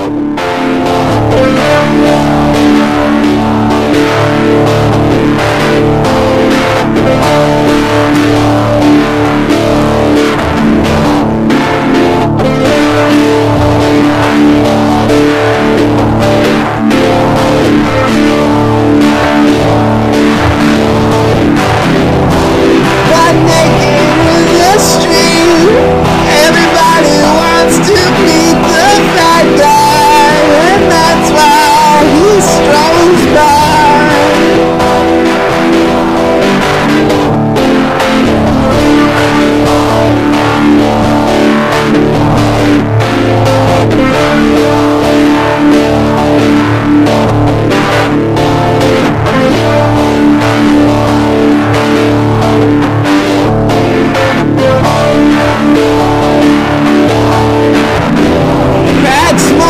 Got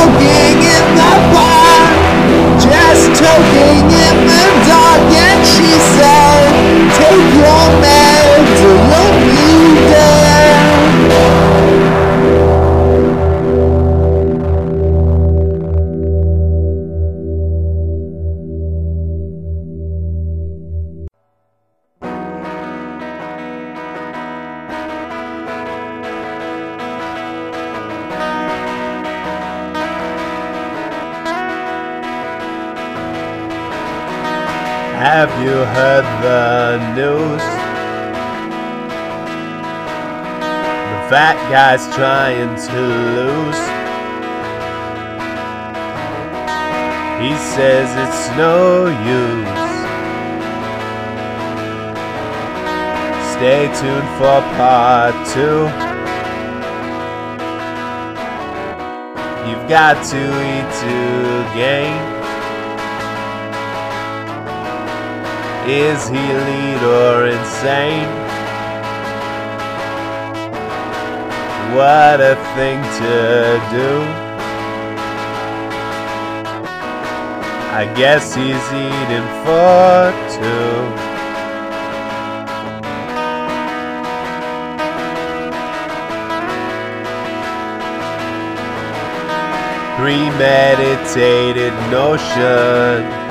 Smoking in the bar, just toking Have you heard the news? The fat guy's trying to lose. He says it's no use. Stay tuned for part two. You've got to eat to gain. Is he lead or insane? What a thing to do. I guess he's eating for two. Premeditated notion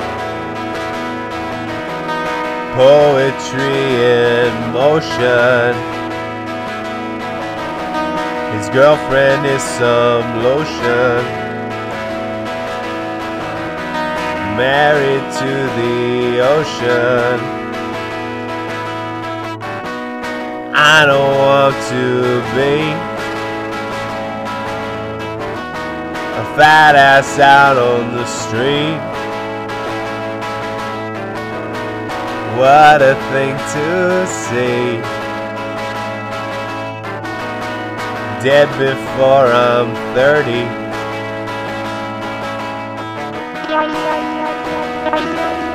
poetry in motion. His girlfriend is some lotion. Married to the ocean. I don't want to be a fat ass out on the street. What a thing to see. Dead before I'm 30.